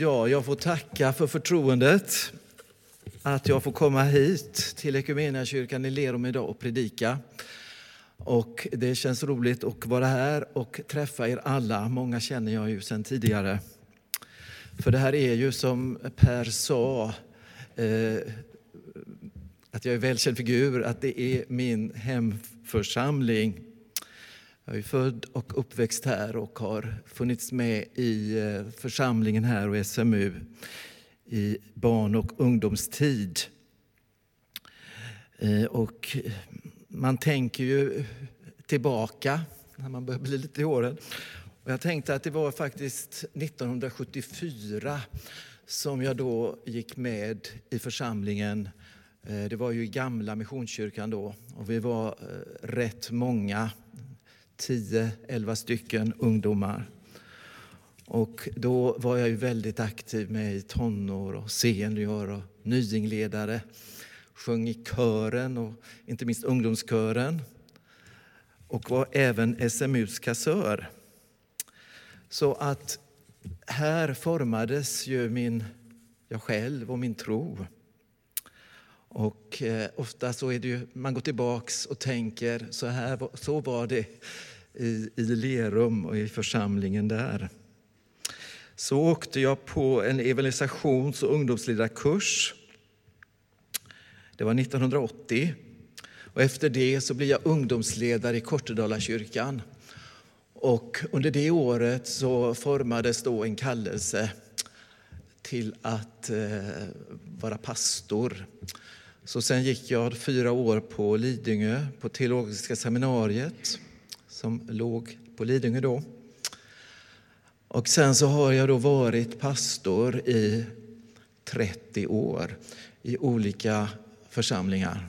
Ja, jag får tacka för förtroendet att jag får komma hit till Equmeniakyrkan i Lerum idag och predika. Och det känns roligt att vara här och träffa er alla. Många känner jag ju sedan tidigare. För det här är ju som Per sa, eh, att jag är välkänd figur, att det är min hemförsamling. Jag är född och uppväxt här och har funnits med i eh, församlingen här och SMU i barn och ungdomstid. Eh, och man tänker ju tillbaka när man börjar bli lite i åren. Och jag tänkte att det var faktiskt 1974 som jag då gick med i församlingen. Eh, det var ju i gamla Missionskyrkan då och vi var rätt många 10-11 stycken ungdomar. Och då var jag ju väldigt aktiv med i tonår och senior och nyingledare. Sjöng i kören och inte minst ungdomskören. Och var även SMUs kassör. Så att här formades ju min, jag själv och min tro. Och eh, ofta så är det ju, man går tillbaks och tänker så här, så var det i, i Lerum och i församlingen där. Så åkte jag på en evangelisations och ungdomsledarkurs. Det var 1980. Och efter det så blev jag ungdomsledare i Kortedalakyrkan. Och under det året så formades då en kallelse till att eh, vara pastor. Så sen gick jag fyra år på Lidingö, på Teologiska seminariet som låg på Lidingö då. Och sen så har jag då varit pastor i 30 år i olika församlingar.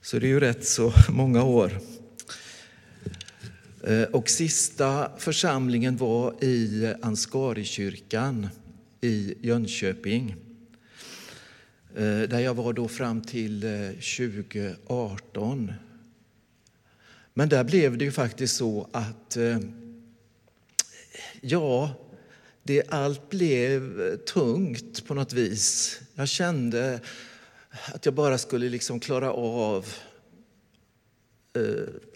Så det är ju rätt så många år. Eh, och sista församlingen var i Ansgarikyrkan i Jönköping. Eh, där jag var då fram till eh, 2018. Men där blev det ju faktiskt så att eh, ja, det allt blev tungt på något vis. Jag kände att jag bara skulle liksom klara av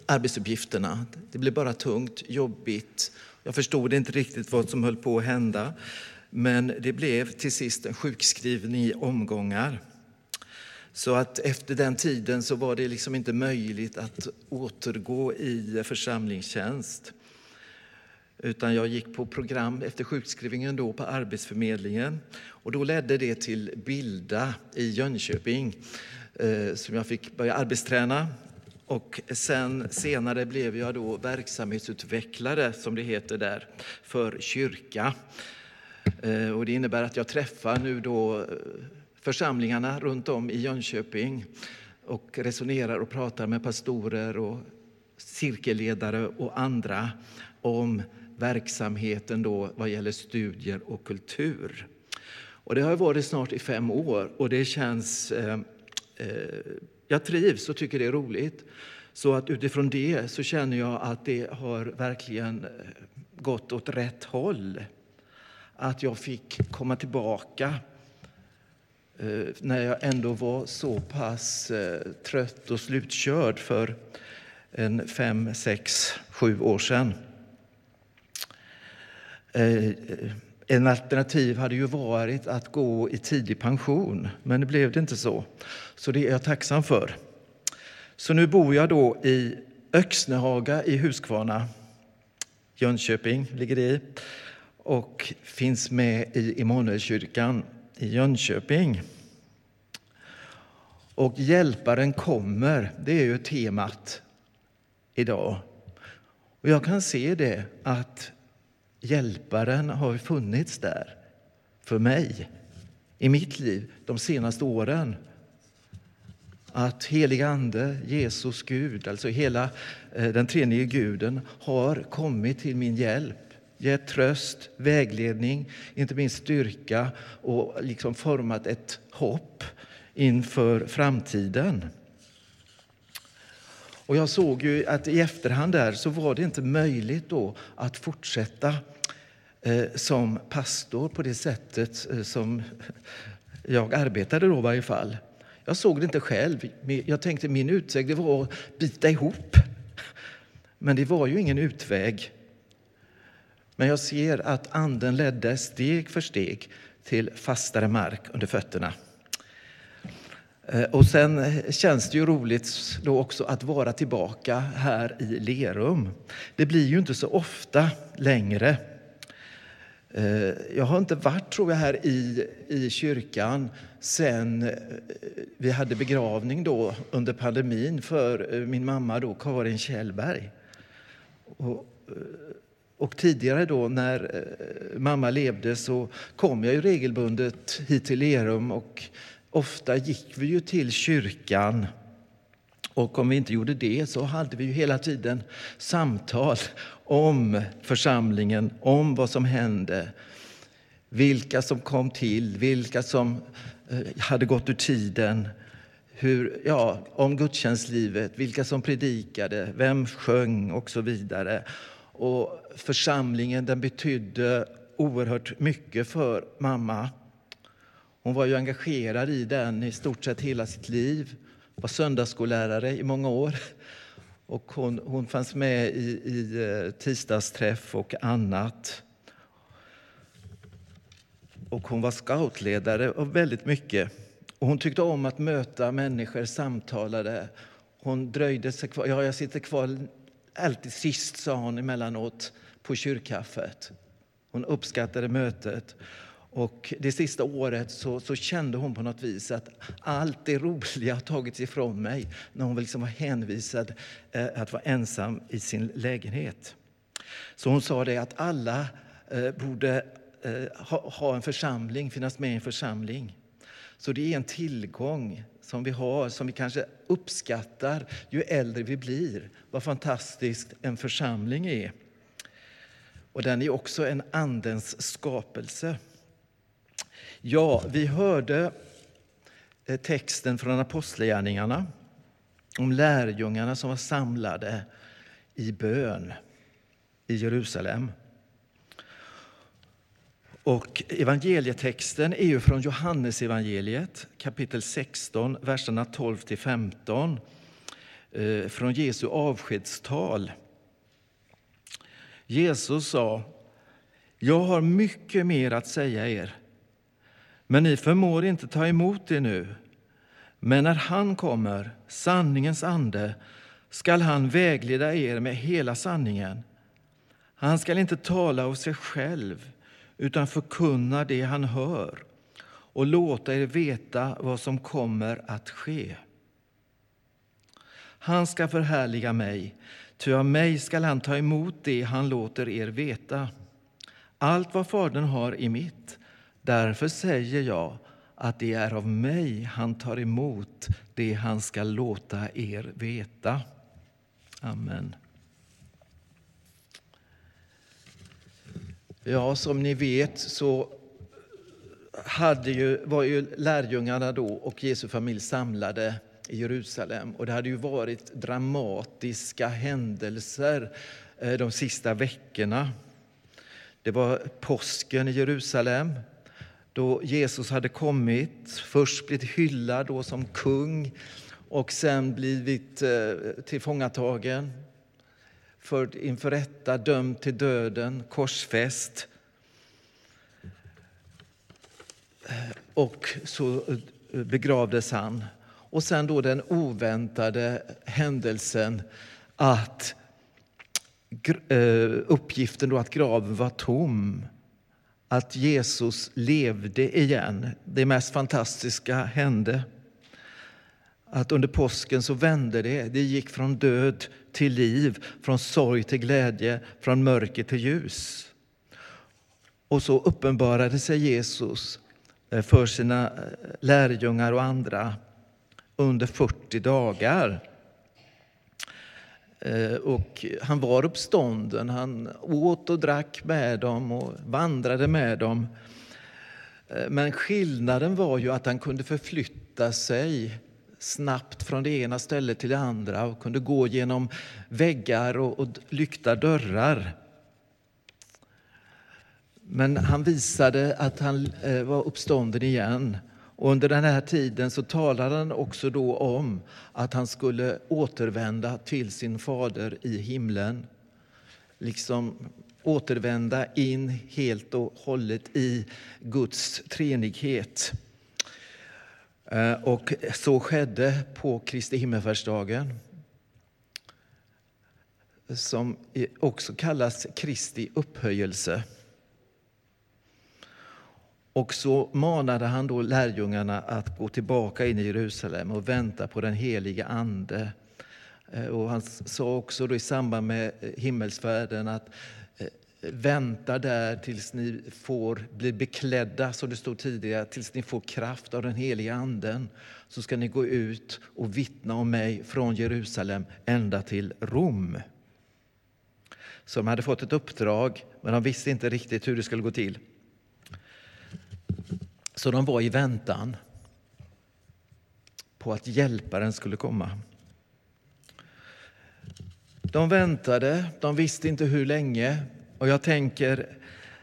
arbetsuppgifterna. Det blev bara tungt, jobbigt. Jag förstod inte riktigt vad som höll på att hända. Men det blev till sist en sjukskrivning i omgångar. Så att efter den tiden så var det liksom inte möjligt att återgå i församlingstjänst. Utan jag gick på program efter sjukskrivningen då på Arbetsförmedlingen. Och då ledde det till Bilda i Jönköping eh, som jag fick börja arbetsträna. Och sen, senare blev jag då verksamhetsutvecklare, som det heter där, för kyrka. Eh, och det innebär att jag träffar nu då eh, församlingarna runt om i Jönköping och resonerar och pratar med pastorer och cirkelledare och andra om verksamheten då vad gäller studier och kultur. Och det har varit snart i fem år och det känns... Eh, eh, jag trivs och tycker det är roligt. Så att utifrån det så känner jag att det har verkligen eh, gått åt rätt håll att jag fick komma tillbaka eh, när jag ändå var så pass eh, trött och slutkörd för en fem, sex, sju år sedan. Eh, en alternativ hade ju varit att gå i tidig pension, men det blev det inte så. Så det är jag tacksam för. Så nu bor jag då i Öxnehaga i Huskvarna. Jönköping ligger det i och finns med i Immanuelskyrkan i Jönköping. Och Hjälparen kommer, det är ju temat idag. Och jag kan se det att Hjälparen har funnits där för mig i mitt liv de senaste åren. Att helig Ande, Jesus Gud, alltså hela eh, den treenige guden har kommit till min hjälp gett tröst, vägledning, inte minst styrka och liksom format ett hopp inför framtiden. Och jag såg ju att i efterhand där så var det inte möjligt då att fortsätta eh, som pastor på det sättet eh, som jag arbetade då i varje fall. Jag såg det inte själv. Jag tänkte min utväg det var att bita ihop. Men det var ju ingen utväg. Men jag ser att anden ledde steg för steg till fastare mark under fötterna. Eh, och sen känns det ju roligt då också att vara tillbaka här i Lerum. Det blir ju inte så ofta längre. Eh, jag har inte varit tror jag, här i, i kyrkan sen eh, vi hade begravning då under pandemin för min mamma då, Karin Kjellberg. Och, och tidigare då när eh, mamma levde så kom jag ju regelbundet hit till Lerum och ofta gick vi ju till kyrkan. Och om vi inte gjorde det så hade vi ju hela tiden samtal om församlingen, om vad som hände. Vilka som kom till, vilka som eh, hade gått ur tiden. Hur, ja, om gudstjänstlivet, vilka som predikade, vem sjöng och så vidare. Och församlingen den betydde oerhört mycket för mamma. Hon var ju engagerad i den i stort sett hela sitt liv. var söndagsskollärare i många år. Och hon, hon fanns med i, i eh, tisdagsträff och annat. Och hon var scoutledare och väldigt mycket. Och hon tyckte om att möta människor, samtalade. Hon dröjde sig kvar. Ja, jag sitter kvar alltid sist, sa hon emellanåt på kyrkkaffet. Hon uppskattade mötet. Och det sista året så, så, kände hon på något vis att allt det roliga har tagits ifrån mig när hon liksom var hänvisad eh, att vara ensam i sin lägenhet. Så hon sa det att alla eh, borde eh, ha, ha, en församling, finnas med i en församling. Så det är en tillgång som vi har, som vi kanske uppskattar ju äldre vi blir. Vad fantastiskt en församling är. Och den är också en Andens skapelse. Ja, vi hörde eh, texten från Apostlagärningarna om lärjungarna som var samlade i bön i Jerusalem. Och evangelietexten är ju från Johannesevangeliet kapitel 16, verserna 12 15 eh, från Jesu avskedstal. Jesus sa, jag har mycket mer att säga er men ni förmår inte ta emot det nu. Men när han kommer, sanningens ande, skall han vägleda er med hela sanningen. Han skall inte tala av sig själv, utan förkunna det han hör och låta er veta vad som kommer att ske. Han ska förhärliga mig, ty av mig skall han ta emot det han låter er veta. Allt vad Fadern har i mitt Därför säger jag att det är av mig han tar emot det han ska låta er veta. Amen. Ja, som ni vet så hade ju, var ju lärjungarna då och Jesu familj samlade i Jerusalem. Och det hade ju varit dramatiska händelser eh, de sista veckorna. Det var påsken i Jerusalem då Jesus hade kommit, först blivit hyllad då som kung och sen blivit eh, tillfångatagen, förd inför rätta, dömd till döden, korsfäst. Och så begravdes han. Och sen då den oväntade händelsen att eh, uppgiften då att graven var tom att Jesus levde igen. Det mest fantastiska hände. Att under påsken så vände det. Det gick från död till liv, från sorg till glädje, från mörker till ljus. Och så uppenbarade sig Jesus eh, för sina eh, lärjungar och andra under 40 dagar. Eh, och han var uppstånden, han åt och drack med dem och vandrade med dem. Men skillnaden var ju att han kunde förflytta sig snabbt från det ena stället till det andra och kunde gå genom väggar och, och lyckta dörrar. Men han visade att han eh, var uppstånden igen. Och under den här tiden så talade han också då om att han skulle återvända till sin fader i himlen. Liksom återvända in helt och hållet i Guds treenighet. Eh, och så skedde på Kristi himmelsfärdsdagen som också kallas Kristi upphöjelse. Och så manade han då lärjungarna att gå tillbaka in i Jerusalem och vänta på den helige Ande. Eh, och han sa också då i samband med himmelsfärden att vänta där tills ni får bli beklädda, som det stod tidigare, tills ni får kraft av den helige Anden. Så ska ni gå ut och vittna om mig från Jerusalem ända till Rom. Så de hade fått ett uppdrag, men de visste inte riktigt hur det skulle gå till. Så de var i väntan på att hjälparen skulle komma. De väntade, de visste inte hur länge. Och jag tänker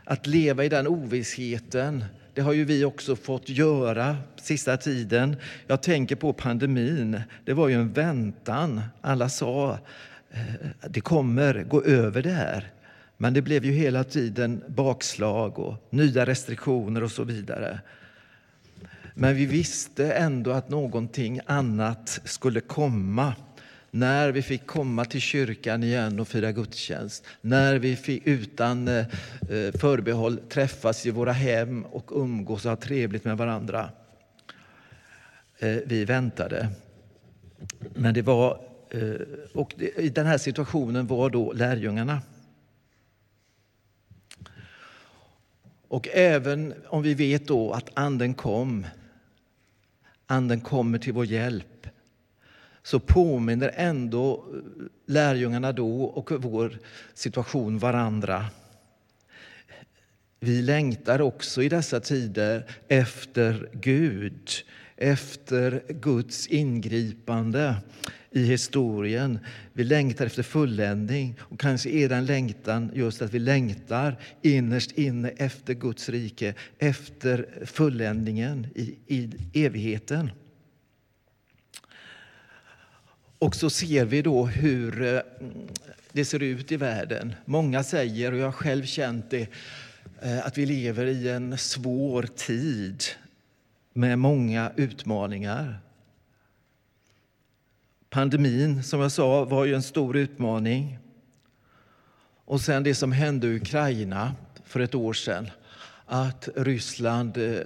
att leva i den ovissheten, det har ju vi också fått göra sista tiden. Jag tänker på pandemin. Det var ju en väntan. Alla sa eh, det kommer gå över det här. Men det blev ju hela tiden bakslag och nya restriktioner och så vidare. Men vi visste ändå att någonting annat skulle komma när vi fick komma till kyrkan igen och fira gudstjänst, när vi fick utan eh, eh, förbehåll träffas i våra hem och umgås och ha trevligt med varandra. Eh, vi väntade. Men det var och I den här situationen var då lärjungarna. Och även om vi vet då att Anden kom, Anden kommer till vår hjälp, så påminner ändå eh, lärjungarna då och vår situation varandra. Vi längtar också i dessa tider efter Gud, efter Guds ingripande i historien. Vi längtar efter fulländning och kanske är den längtan just att vi längtar innerst inne efter Guds rike, efter fulländningen i, i evigheten. Och så ser vi då hur eh, mm, det ser ut i världen. Många säger, och jag har själv känt det, eh, att vi lever i en svår tid med många utmaningar. Pandemin, som jag sa, var ju en stor utmaning. Och sen det som hände i Ukraina för ett år sedan. Att Ryssland eh,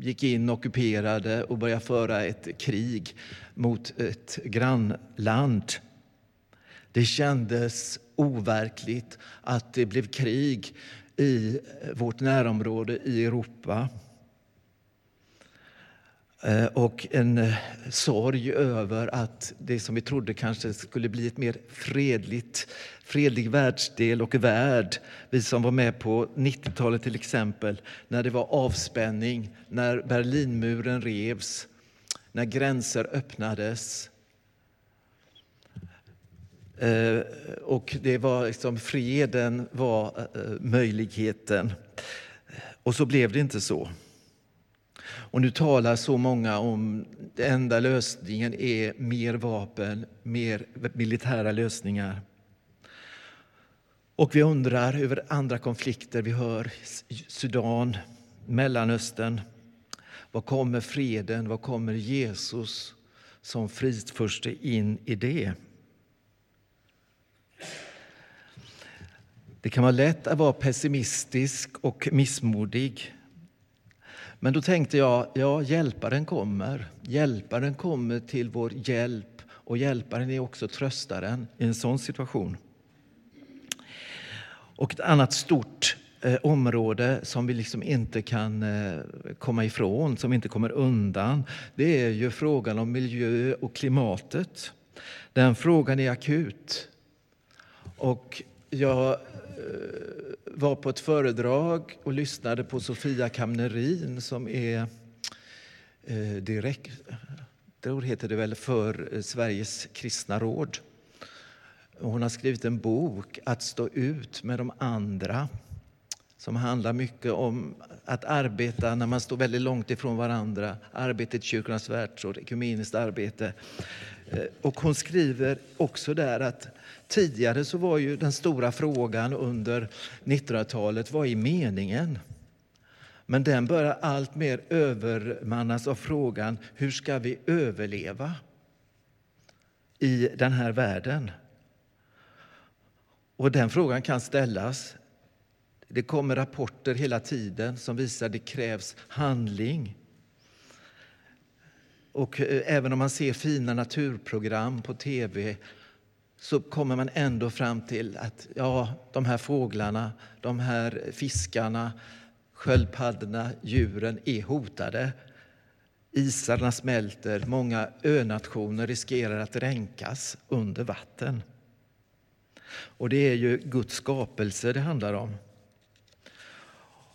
gick in, ockuperade och började föra ett krig mot ett grannland. Det kändes overkligt att det blev krig i vårt närområde i Europa. Eh, och en eh, sorg över att det som vi trodde kanske skulle bli ett mer fredligt, fredlig världsdel och värld. Vi som var med på 90-talet till exempel, när det var avspänning, när Berlinmuren revs, när gränser öppnades. Eh, och det var liksom, freden var möjligheten. Och så blev det inte så. Och nu talar så många om att den enda lösningen är mer vapen, mer militära lösningar. Och vi undrar över andra konflikter. Vi hör Sudan, Mellanöstern. Var kommer freden? Var kommer Jesus som fridsförste in i det? Det kan vara lätt att vara pessimistisk och missmodig. Men då tänkte jag, ja, hjälparen kommer. Hjälparen kommer till vår hjälp och hjälparen är också tröstaren i en sån situation. Och ett annat stort eh, område som vi liksom inte kan eh, komma ifrån, som inte kommer undan, det är ju frågan om miljö och klimatet. Den frågan är akut. Och jag eh, var på ett föredrag och lyssnade på Sofia Kamnerin som är eh, direktor heter det väl, för eh, Sveriges kristna råd. Hon har skrivit en bok, Att stå ut med de andra, som handlar mycket om att arbeta när man står väldigt långt ifrån varandra. Arbetet Kyrkornas världsråd, ekumeniskt arbete. Eh, och hon skriver också där att tidigare så var ju den stora frågan under 1900-talet, vad är meningen? Men den börjar allt mer övermannas av frågan, hur ska vi överleva i den här världen? Och den frågan kan ställas. Det kommer rapporter hela tiden som visar att det krävs handling. Och eh, även om man ser fina naturprogram på tv så kommer man ändå fram till att ja, de här fåglarna, de här fiskarna, sköldpaddorna, djuren är hotade. Isarna smälter, många önationer riskerar att dränkas under vatten. Och det är ju Guds skapelse det handlar om.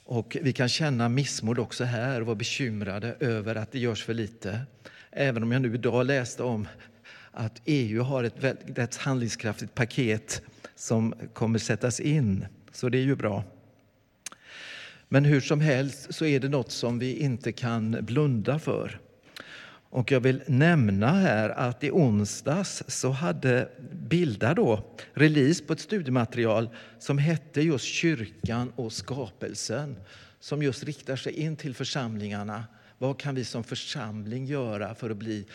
Och vi kan känna missmod också här och vara bekymrade över att det görs för lite. Även om jag nu idag läste om att EU har ett väldigt handlingskraftigt paket som kommer sättas in. Så det är ju bra. Men hur som helst så är det något som vi inte kan blunda för. Och jag vill nämna här att i onsdags så hade Bilda då release på ett studiematerial som hette just Kyrkan och skapelsen som just riktar sig in till församlingarna. Vad kan vi som församling göra för att bli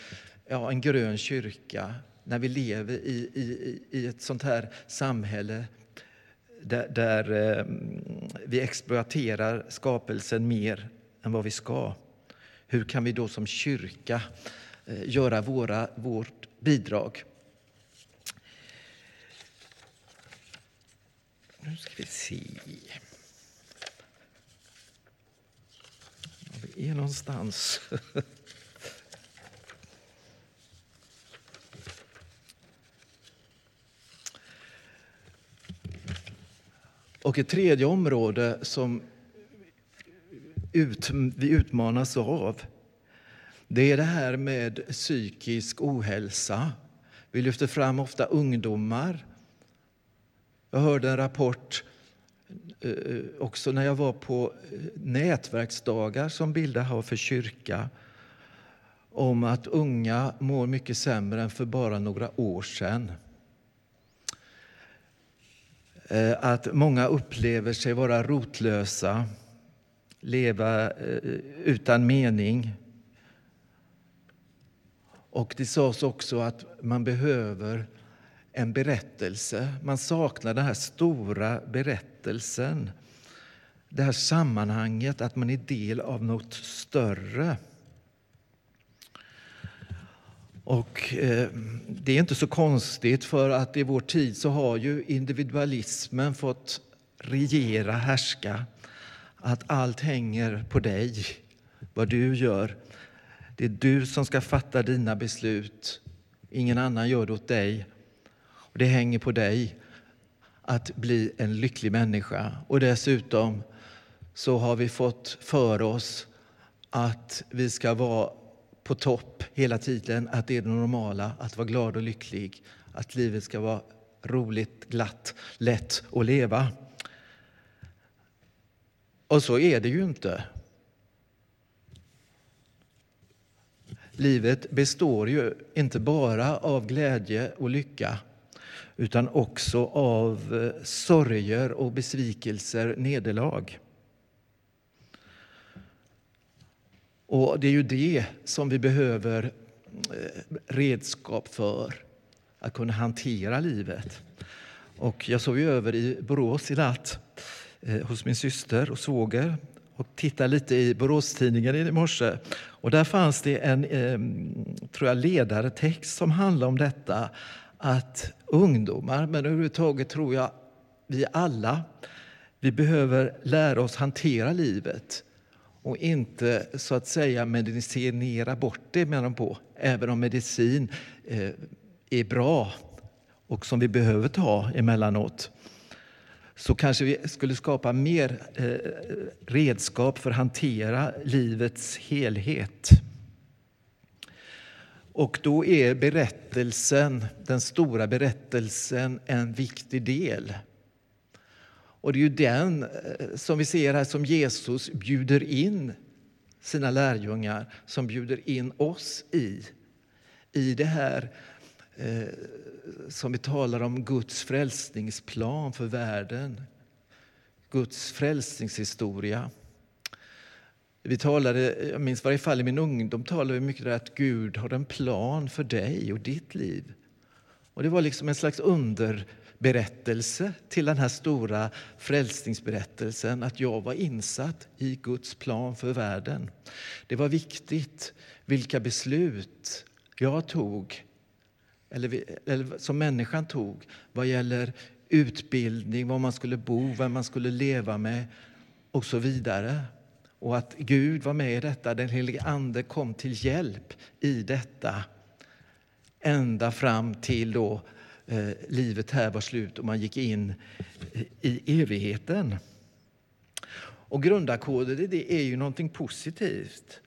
ja, en grön kyrka när vi lever i, i, i ett sånt här samhälle där, där eh, vi exploaterar skapelsen mer än vad vi ska? Hur kan vi då som kyrka eh, göra våra, vårt bidrag? Nu ska vi se. var Vi är någonstans. Och ett tredje område som ut, vi utmanas av det är det här med psykisk ohälsa. Vi lyfter fram ofta ungdomar. Jag hörde en rapport eh, också när jag var på eh, nätverksdagar som Bilda har för kyrka om att unga mår mycket sämre än för bara några år sedan. Eh, att många upplever sig vara rotlösa, leva eh, utan mening. Och det sades också att man behöver en berättelse. Man saknar den här stora berättelsen. Det här sammanhanget, att man är del av något större. Och eh, Det är inte så konstigt, för att i vår tid så har ju individualismen fått regera, härska. Att allt hänger på dig, vad du gör. Det är du som ska fatta dina beslut. Ingen annan gör det åt dig. Och det hänger på dig att bli en lycklig människa. Och dessutom så har vi fått för oss att vi ska vara på topp hela tiden, att det är det normala, att vara glad och lycklig, att livet ska vara roligt, glatt, lätt att leva. Och så är det ju inte. Livet består ju inte bara av glädje och lycka utan också av eh, sorger och besvikelser, nederlag. Och det är ju det som vi behöver eh, redskap för, att kunna hantera livet. Och jag sov ju över i Borås i natt Eh, hos min syster och svåger och tittade lite i Boråstidningen i morse. Och där fanns det en tror jag, ledartext som handlade om detta att ungdomar, men överhuvudtaget tror jag vi alla, vi behöver lära oss hantera livet och inte så att säga medicinera bort det, menar de på. Även om medicin eh, är bra och som vi behöver ta emellanåt så kanske vi skulle skapa mer eh, redskap för att hantera livets helhet. Och då är berättelsen, den stora berättelsen, en viktig del. Och det är ju den eh, som vi ser här som Jesus bjuder in sina lärjungar, som bjuder in oss i. I det här Eh, som vi talar om, Guds frälsningsplan för världen. Guds frälsningshistoria. Vi talade, jag minns varje fall i min ungdom talade vi mycket om att Gud har en plan för dig och ditt liv. Och Det var liksom en slags underberättelse till den här stora frälsningsberättelsen att jag var insatt i Guds plan för världen. Det var viktigt vilka beslut jag tog, eller, eller som människan tog vad gäller utbildning, var man skulle bo, vem man skulle leva med och så vidare. Och att Gud var med i detta, den helige Ande kom till hjälp i detta ända fram till då eh, livet här var slut och man gick in i evigheten. Och grundackordet i det är ju någonting positivt.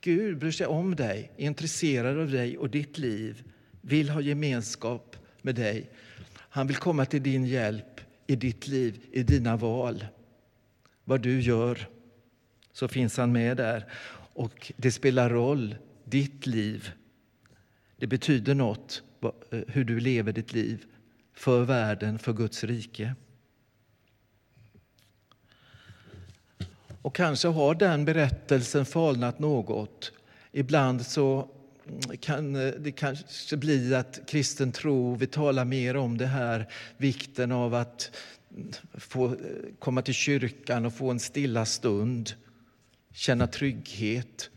Gud bryr sig om dig, är intresserad av dig och ditt liv, vill ha gemenskap med dig. Han vill komma till din hjälp i ditt liv, i dina val. Vad du gör, så finns han med där. Och det spelar roll, ditt liv. Det betyder något eh, hur du lever ditt liv för världen, för Guds rike. Och kanske har den berättelsen falnat något. Ibland så kan eh, det kanske bli att kristen tro, vi talar mer om det här, vikten av att få eh, komma till kyrkan och få en stilla stund, känna trygghet.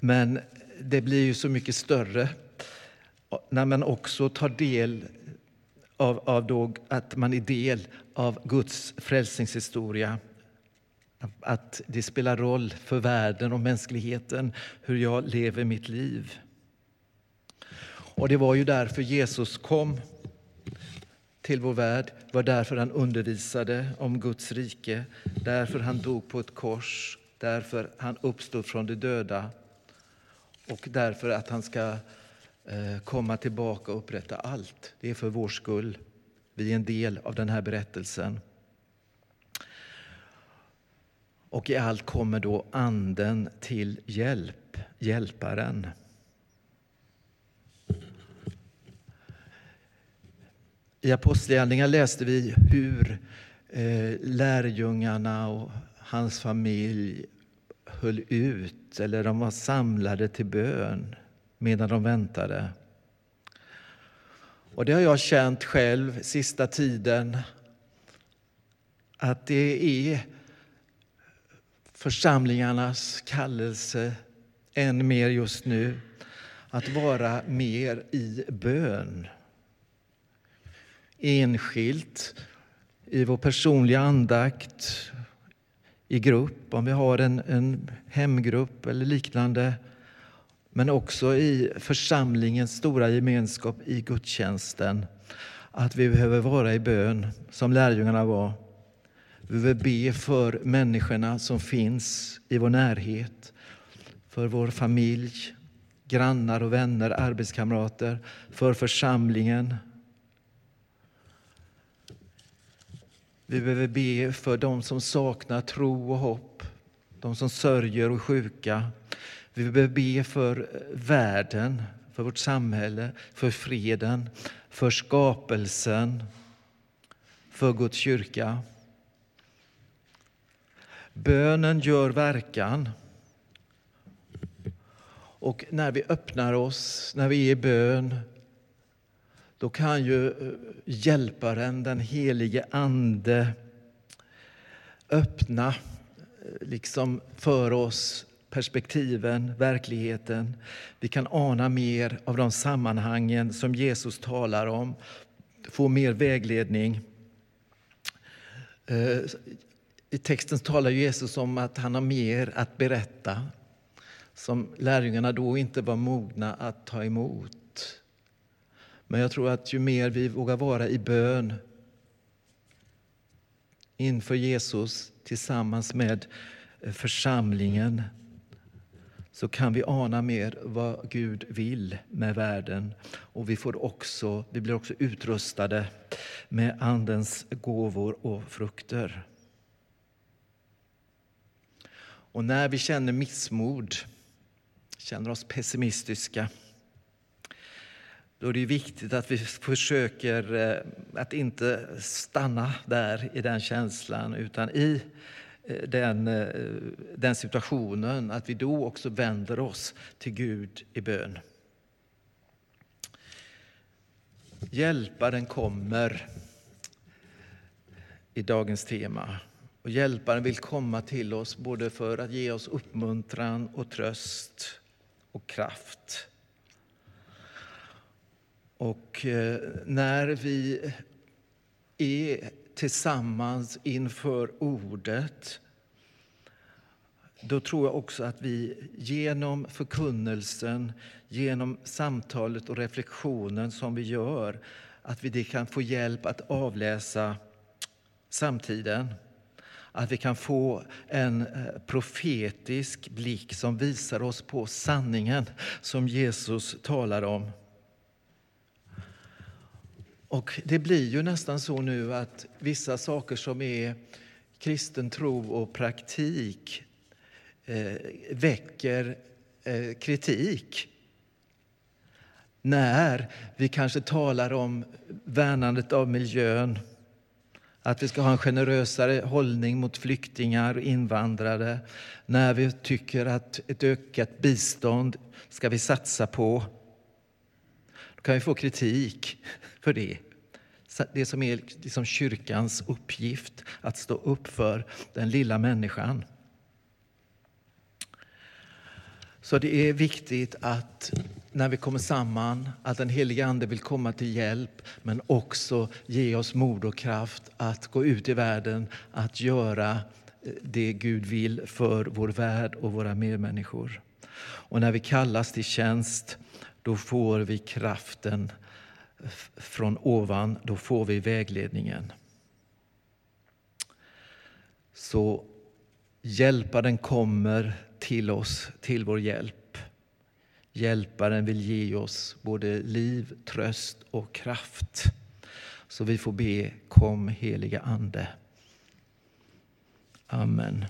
Men det blir ju så mycket större när man också tar del av, av då, att man är del av Guds frälsningshistoria. Att det spelar roll för världen och mänskligheten hur jag lever mitt liv. Och Det var ju därför Jesus kom till vår värld. Det var därför han undervisade om Guds rike, därför han dog på ett kors, därför han uppstod från de döda och därför att han ska eh, komma tillbaka och upprätta allt. Det är för vår skull. Vi är en del av den här berättelsen. Och i allt kommer då Anden till hjälp, Hjälparen. I Apostlagärningarna läste vi hur eh, lärjungarna och hans familj höll ut, eller de var samlade till bön medan de väntade. Och det har jag känt själv sista tiden, att det är församlingarnas kallelse än mer just nu, att vara mer i bön. Enskilt, i vår personliga andakt, i grupp, om vi har en, en hemgrupp eller liknande men också i församlingens stora gemenskap i gudstjänsten. Att vi behöver vara i bön, som lärjungarna var. Vi behöver be för människorna som finns i vår närhet, för vår familj, grannar och vänner, arbetskamrater, för församlingen. Vi behöver be för dem som saknar tro och hopp, de som sörjer och är sjuka. Vi behöver be för världen, för vårt samhälle, för freden, för skapelsen, för Guds kyrka. Bönen gör verkan. Och när vi öppnar oss, när vi är i bön då kan ju eh, Hjälparen, den helige Ande öppna eh, liksom för oss perspektiven, verkligheten. Vi kan ana mer av de sammanhangen som Jesus talar om, få mer vägledning. Eh, i texten talar Jesus om att han har mer att berätta som lärjungarna då inte var mogna att ta emot. Men jag tror att ju mer vi vågar vara i bön inför Jesus tillsammans med eh, församlingen så kan vi ana mer vad Gud vill med världen. Och vi, får också, vi blir också utrustade med Andens gåvor och frukter. Och när vi känner missmod, känner oss pessimistiska då är det viktigt att vi försöker eh, att inte stanna där i den känslan utan i eh, den, eh, den situationen, att vi då också vänder oss till Gud i bön. Hjälparen kommer i dagens tema. Och hjälparen vill komma till oss både för att ge oss uppmuntran och tröst och kraft. Och eh, när vi är tillsammans inför ordet då tror jag också att vi genom förkunnelsen, genom samtalet och reflektionen som vi gör att vi kan få hjälp att avläsa samtiden. Att vi kan få en eh, profetisk blick som visar oss på sanningen som Jesus talar om. Och det blir ju nästan så nu att vissa saker som är kristen tro och praktik eh, väcker eh, kritik. När vi kanske talar om värnandet av miljön, att vi ska ha en generösare hållning mot flyktingar och invandrare, när vi tycker att ett ökat bistånd ska vi satsa på. Då kan vi få kritik för det. Det som är liksom kyrkans uppgift, att stå upp för den lilla människan. Så det är viktigt att när vi kommer samman, att den helige Ande vill komma till hjälp men också ge oss mod och kraft att gå ut i världen, att göra eh, det Gud vill för vår värld och våra medmänniskor. Och när vi kallas till tjänst, då får vi kraften från ovan, då får vi vägledningen. Så hjälparen kommer till oss, till vår hjälp. Hjälparen vill ge oss både liv, tröst och kraft. Så vi får be, kom heliga Ande. Amen.